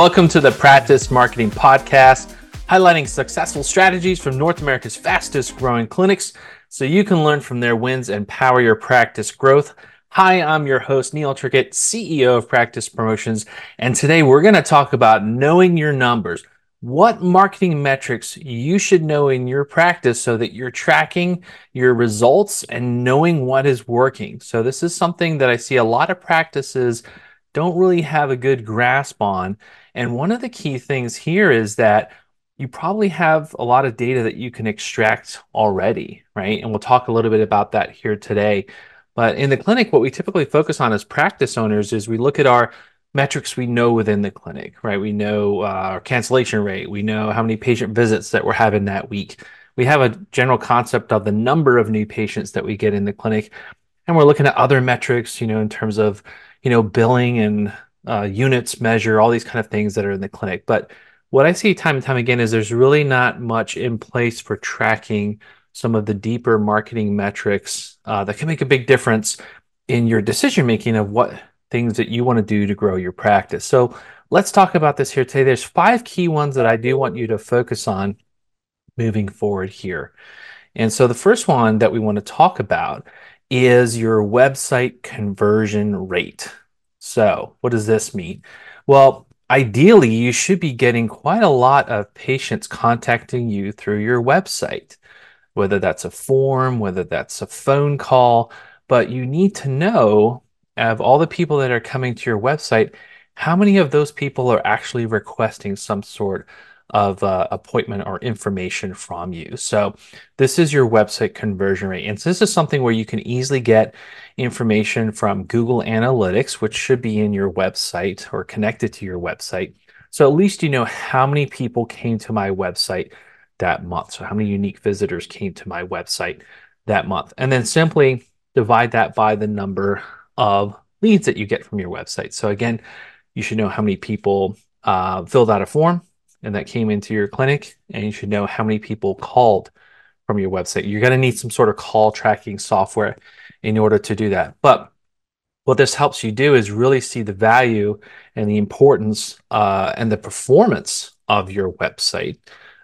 Welcome to the Practice Marketing Podcast, highlighting successful strategies from North America's fastest growing clinics so you can learn from their wins and power your practice growth. Hi, I'm your host, Neil Trickett, CEO of Practice Promotions, and today we're going to talk about knowing your numbers. What marketing metrics you should know in your practice so that you're tracking your results and knowing what is working. So, this is something that I see a lot of practices don't really have a good grasp on. And one of the key things here is that you probably have a lot of data that you can extract already, right? And we'll talk a little bit about that here today. But in the clinic, what we typically focus on as practice owners is we look at our metrics we know within the clinic, right? We know uh, our cancellation rate, we know how many patient visits that we're having that week. We have a general concept of the number of new patients that we get in the clinic. And we're looking at other metrics, you know, in terms of you know, billing and uh, units measure, all these kind of things that are in the clinic. But what I see time and time again is there's really not much in place for tracking some of the deeper marketing metrics uh, that can make a big difference in your decision making of what things that you want to do to grow your practice. So let's talk about this here today. There's five key ones that I do want you to focus on moving forward here. And so the first one that we want to talk about is your website conversion rate. So, what does this mean? Well, ideally, you should be getting quite a lot of patients contacting you through your website, whether that's a form, whether that's a phone call, but you need to know of all the people that are coming to your website, how many of those people are actually requesting some sort of uh, appointment or information from you. So this is your website conversion rate. And so this is something where you can easily get information from Google Analytics, which should be in your website or connected to your website. So at least you know how many people came to my website that month. So how many unique visitors came to my website that month. And then simply divide that by the number of leads that you get from your website. So again, you should know how many people uh, filled out a form and that came into your clinic, and you should know how many people called from your website. You're going to need some sort of call tracking software in order to do that. But what this helps you do is really see the value and the importance uh, and the performance of your website,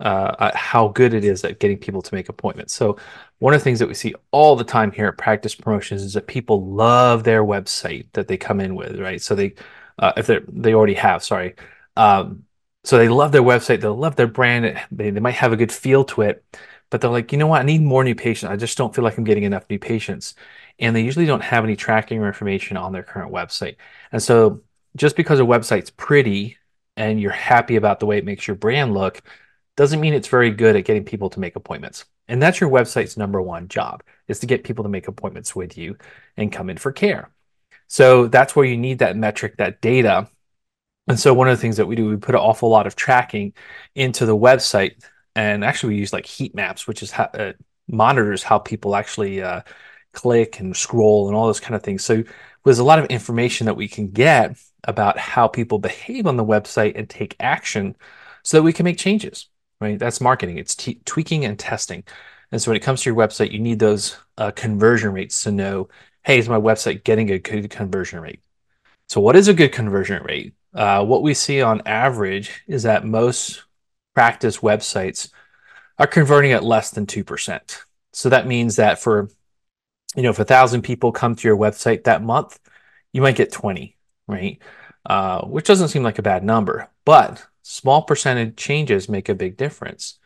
uh, how good it is at getting people to make appointments. So, one of the things that we see all the time here at Practice Promotions is that people love their website that they come in with, right? So they, uh, if they they already have, sorry, um, so they love their website, they love their brand, they, they might have a good feel to it, but they're like, you know what, I need more new patients. I just don't feel like I'm getting enough new patients. And they usually don't have any tracking or information on their current website. And so just because a website's pretty and you're happy about the way it makes your brand look, doesn't mean it's very good at getting people to make appointments. And that's your website's number one job is to get people to make appointments with you and come in for care. So that's where you need that metric, that data and so one of the things that we do, we put an awful lot of tracking into the website, and actually we use like heat maps, which is how uh, monitors how people actually uh, click and scroll and all those kind of things. So there's a lot of information that we can get about how people behave on the website and take action, so that we can make changes. Right? That's marketing. It's t- tweaking and testing. And so when it comes to your website, you need those uh, conversion rates to know, hey, is my website getting a good conversion rate? So what is a good conversion rate? Uh, what we see on average is that most practice websites are converting at less than 2%. So that means that for, you know, if a thousand people come to your website that month, you might get 20, right? Uh, which doesn't seem like a bad number, but small percentage changes make a big difference.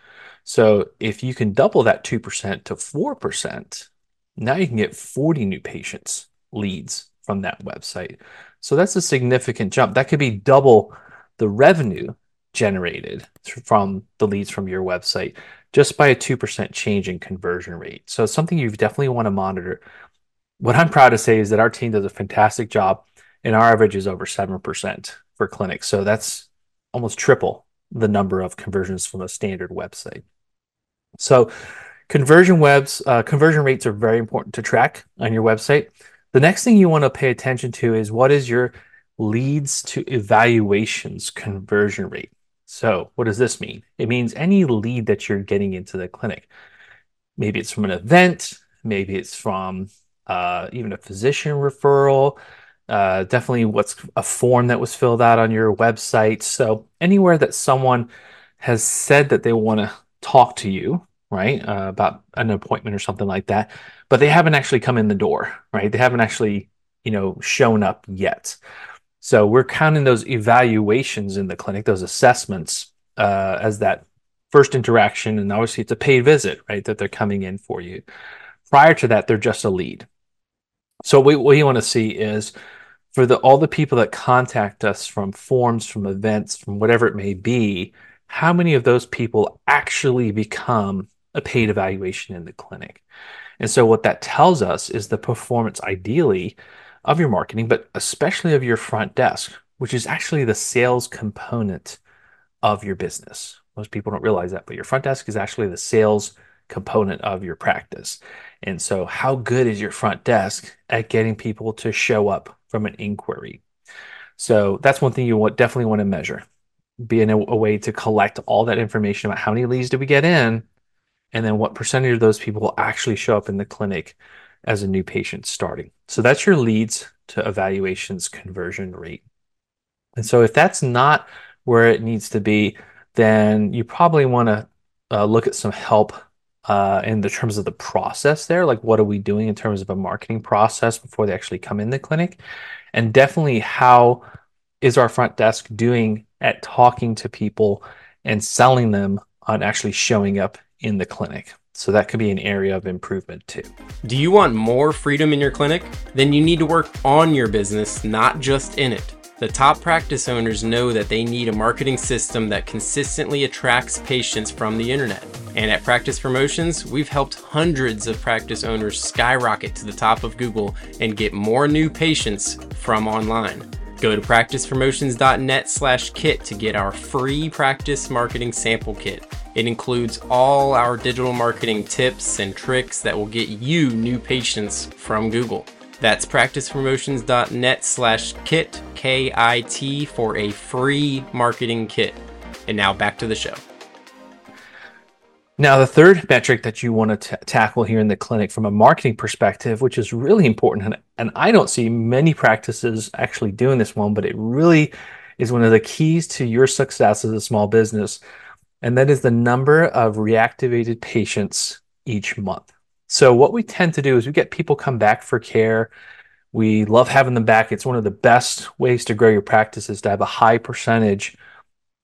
So if you can double that 2% to 4%, now you can get 40 new patients leads from that website. So that's a significant jump. That could be double the revenue generated from the leads from your website just by a 2% change in conversion rate. So it's something you definitely want to monitor. What I'm proud to say is that our team does a fantastic job and our average is over 7% for clinics. So that's almost triple the number of conversions from a standard website. So conversion webs, uh, conversion rates are very important to track on your website. The next thing you want to pay attention to is what is your leads to evaluations conversion rate. So, what does this mean? It means any lead that you're getting into the clinic. Maybe it's from an event, maybe it's from uh, even a physician referral, uh, definitely what's a form that was filled out on your website. So anywhere that someone has said that they want to talk to you, right, uh, about an appointment or something like that, but they haven't actually come in the door, right? They haven't actually, you know, shown up yet. So we're counting those evaluations in the clinic, those assessments, uh, as that first interaction. And obviously, it's a paid visit, right? That they're coming in for you. Prior to that, they're just a lead. So what we want to see is for the all the people that contact us from forms, from events, from whatever it may be, how many of those people actually become a paid evaluation in the clinic? And so what that tells us is the performance ideally of your marketing, but especially of your front desk, which is actually the sales component of your business. Most people don't realize that, but your front desk is actually the sales component of your practice. And so, how good is your front desk at getting people to show up from an inquiry? So, that's one thing you definitely want to measure, being a, a way to collect all that information about how many leads do we get in, and then what percentage of those people will actually show up in the clinic as a new patient starting. So that's your leads to evaluations conversion rate. And so if that's not where it needs to be, then you probably want to uh, look at some help uh, in the terms of the process there. Like, what are we doing in terms of a marketing process before they actually come in the clinic? And definitely, how is our front desk doing at talking to people and selling them on actually showing up in the clinic? So that could be an area of improvement too. Do you want more freedom in your clinic? Then you need to work on your business, not just in it. The top practice owners know that they need a marketing system that consistently attracts patients from the internet. And at Practice Promotions, we've helped hundreds of practice owners skyrocket to the top of Google and get more new patients from online. Go to practicepromotions.net slash kit to get our free practice marketing sample kit. It includes all our digital marketing tips and tricks that will get you new patients from Google. That's practicepromotions.net slash kit, K I T, for a free marketing kit. And now back to the show. Now, the third metric that you want to t- tackle here in the clinic from a marketing perspective, which is really important, and, and I don't see many practices actually doing this one, but it really is one of the keys to your success as a small business and that is the number of reactivated patients each month. So what we tend to do is we get people come back for care. We love having them back. It's one of the best ways to grow your practice is to have a high percentage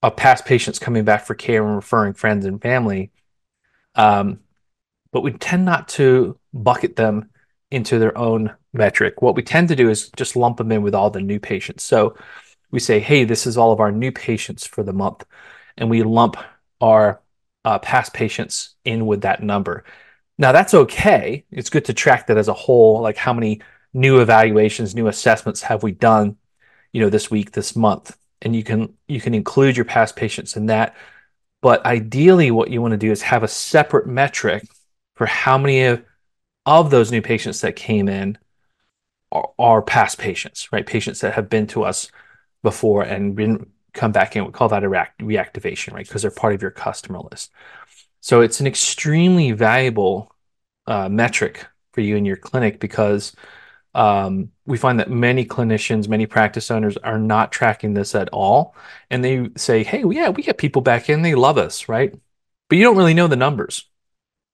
of past patients coming back for care and referring friends and family. Um, but we tend not to bucket them into their own metric. What we tend to do is just lump them in with all the new patients. So we say, hey, this is all of our new patients for the month. And we lump our uh, past patients in with that number. Now that's okay. It's good to track that as a whole, like how many new evaluations, new assessments have we done, you know, this week, this month, and you can you can include your past patients in that. But ideally, what you want to do is have a separate metric for how many of, of those new patients that came in are, are past patients, right? Patients that have been to us before and been come back in. We call that a reactivation, right? Because they're part of your customer list. So it's an extremely valuable uh, metric for you in your clinic because um, we find that many clinicians, many practice owners are not tracking this at all. And they say, hey, yeah, we get people back in, they love us, right? But you don't really know the numbers.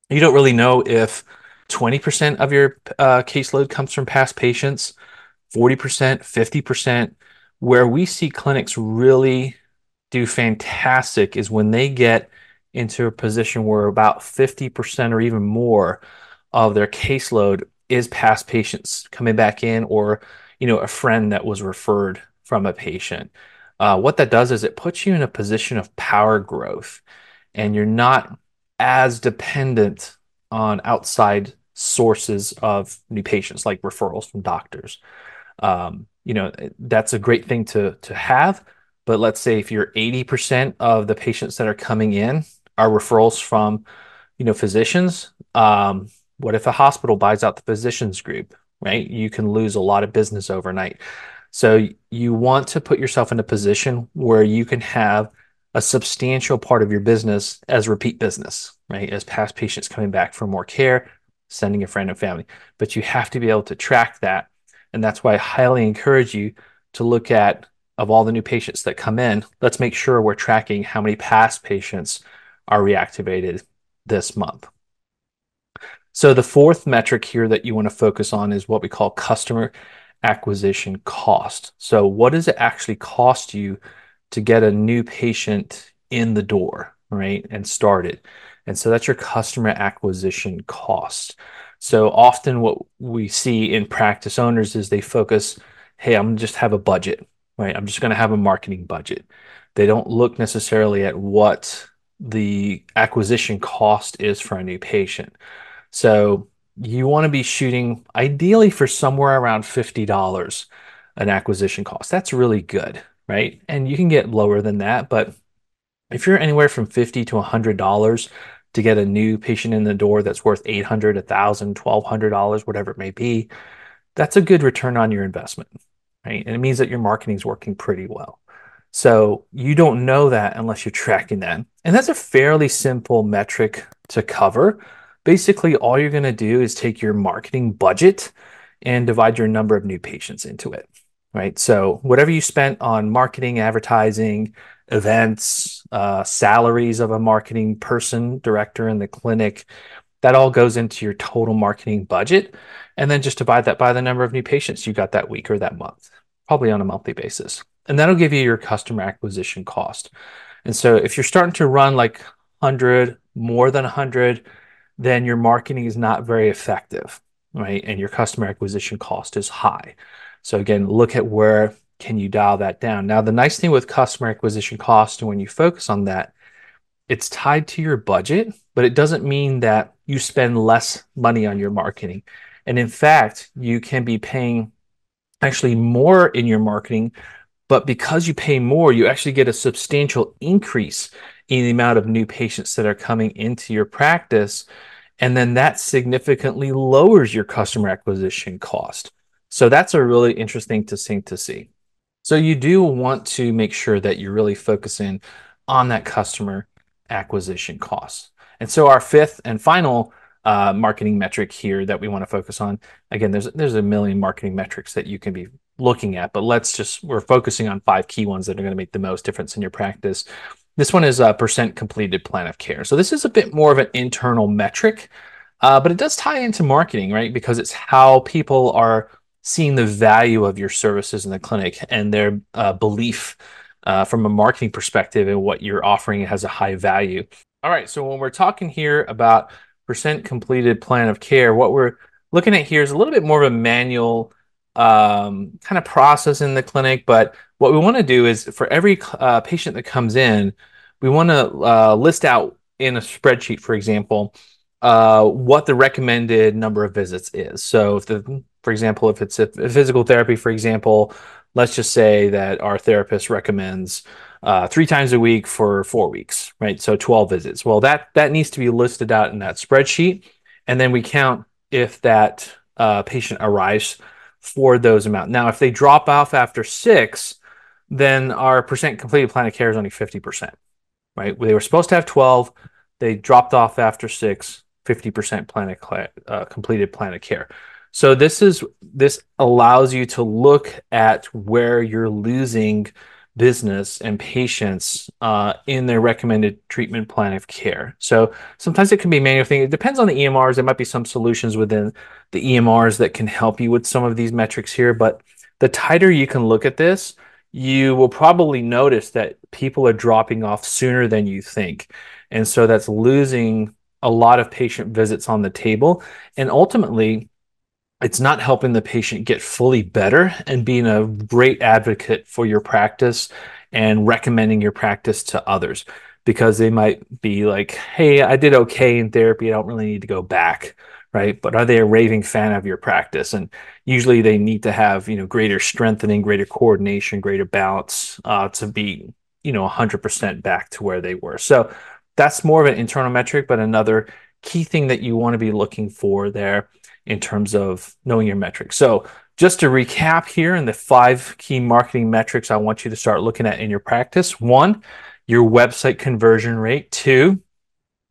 You don't really know if 20% of your uh, caseload comes from past patients, 40%, 50% where we see clinics really do fantastic is when they get into a position where about 50% or even more of their caseload is past patients coming back in or you know a friend that was referred from a patient. Uh, what that does is it puts you in a position of power growth and you're not as dependent on outside sources of new patients like referrals from doctors. Um, you know that's a great thing to to have. But let's say if you're 80% of the patients that are coming in are referrals from you know physicians um, what if a hospital buys out the physicians group right? You can lose a lot of business overnight. So you want to put yourself in a position where you can have a substantial part of your business as repeat business right? As past patients coming back for more care sending a friend and family. But you have to be able to track that And that's why I highly encourage you to look at of all the new patients that come in, let's make sure we're tracking how many past patients are reactivated this month. So the fourth metric here that you want to focus on is what we call customer acquisition cost. So what does it actually cost you to get a new patient in the door, right, and started? And so that's your customer acquisition cost. So often what we see in practice owners is they focus, hey, I'm just have a budget, right? I'm just gonna have a marketing budget. They don't look necessarily at what the acquisition cost is for a new patient. So you want to be shooting ideally for somewhere around $50 an acquisition cost. That's really good, right? And you can get lower than that, but if you're anywhere from 50 to $100 to get a new patient in the door that's worth 800, 1000, 1200 dollars, whatever it may be, that's a good return on your investment, right? And it means that your marketing is working pretty well. So you don't know that unless you're tracking that. And that's a fairly simple metric to cover. Basically, all you're going to do is take your marketing budget and divide your number of new patients into it, right? So whatever you spent on marketing, advertising, events, uh, salaries of a marketing person, director in the clinic, that all goes into your total marketing budget. And then just divide that by the number of new patients you got that week or that month, probably on a monthly basis. And that'll give you your customer acquisition cost. And so if you're starting to run like 100, more than 100, then your marketing is not very effective, right? And your customer acquisition cost is high. So again, look at where can you dial that down? Now, the nice thing with customer acquisition cost, and when you focus on that, it's tied to your budget, but it doesn't mean that you spend less money on your marketing. And in fact, you can be paying actually more in your marketing, but because you pay more, you actually get a substantial increase in the amount of new patients that are coming into your practice. And then that significantly lowers your customer acquisition cost. So that's a really interesting thing to see. So you do want to make sure that you're really focusing on that customer acquisition cost. And so our fifth and final uh, marketing metric here that we want to focus on. Again, there's there's a million marketing metrics that you can be looking at, but let's just we're focusing on five key ones that are going to make the most difference in your practice. This one is a percent completed plan of care. So this is a bit more of an internal metric, uh, but it does tie into marketing, right? Because it's how people are seeing the value of your services in the clinic and their uh, belief uh, from a marketing perspective and what you're offering has a high value. All right, so when we're talking here about percent completed plan of care, what we're looking at here is a little bit more of a manual um, kind of process in the clinic. But what we want to do is for every uh, patient that comes in, we want to uh, list out in a spreadsheet, for example, uh, what the recommended number of visits is. So if the for example, if it's a, a physical therapy, for example, let's just say that our therapist recommends uh, three times a week for four weeks, right? So 12 visits. Well, that that needs to be listed out in that spreadsheet, and then we count if that uh, patient arrives for those amount. Now, if they drop off after six, then our percent completed plan of care is only 50%, right? They were supposed to have 12, they dropped off after six, 50% plan of, uh, completed plan of care. So this is this allows you to look at where you're losing business and patients uh, in their recommended treatment plan of care. So sometimes it can be manual thing. It depends on the EMRs. There might be some solutions within the EMRs that can help you with some of these metrics here. But the tighter you can look at this, you will probably notice that people are dropping off sooner than you think. And so that's losing a lot of patient visits on the table. And ultimately, it's not helping the patient get fully better and being a great advocate for your practice and recommending your practice to others because they might be like, hey, I did okay in therapy. I don't really need to go back. Right. But are they a raving fan of your practice? And usually they need to have, you know, greater strengthening, greater coordination, greater balance uh, to be, you know, 100% back to where they were. So that's more of an internal metric, but another key thing that you want to be looking for there in terms of knowing your metrics. So, just to recap here and the five key marketing metrics I want you to start looking at in your practice one, your website conversion rate, two,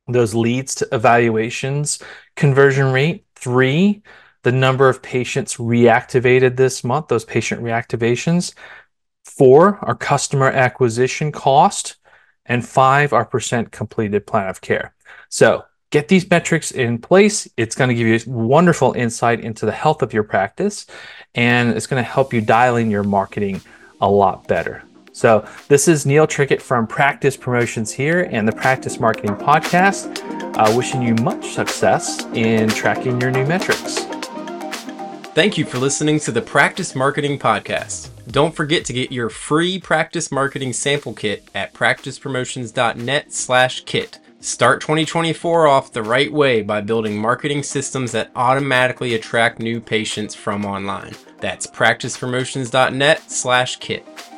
those leads to evaluations conversion rate, three, the number of patients reactivated this month, those patient reactivations. Four, our customer acquisition cost. And five, are percent completed plan of care. So get these metrics in place. It's going to give you wonderful insight into the health of your practice, and it's going to help you dial in your marketing a lot better. So, this is Neil Trickett from Practice Promotions here and the Practice Marketing Podcast, uh, wishing you much success in tracking your new metrics. Thank you for listening to the Practice Marketing Podcast. Don't forget to get your free practice marketing sample kit at practicepromotions.net slash kit. Start 2024 off the right way by building marketing systems that automatically attract new patients from online. That's practicepromotions.net/kit.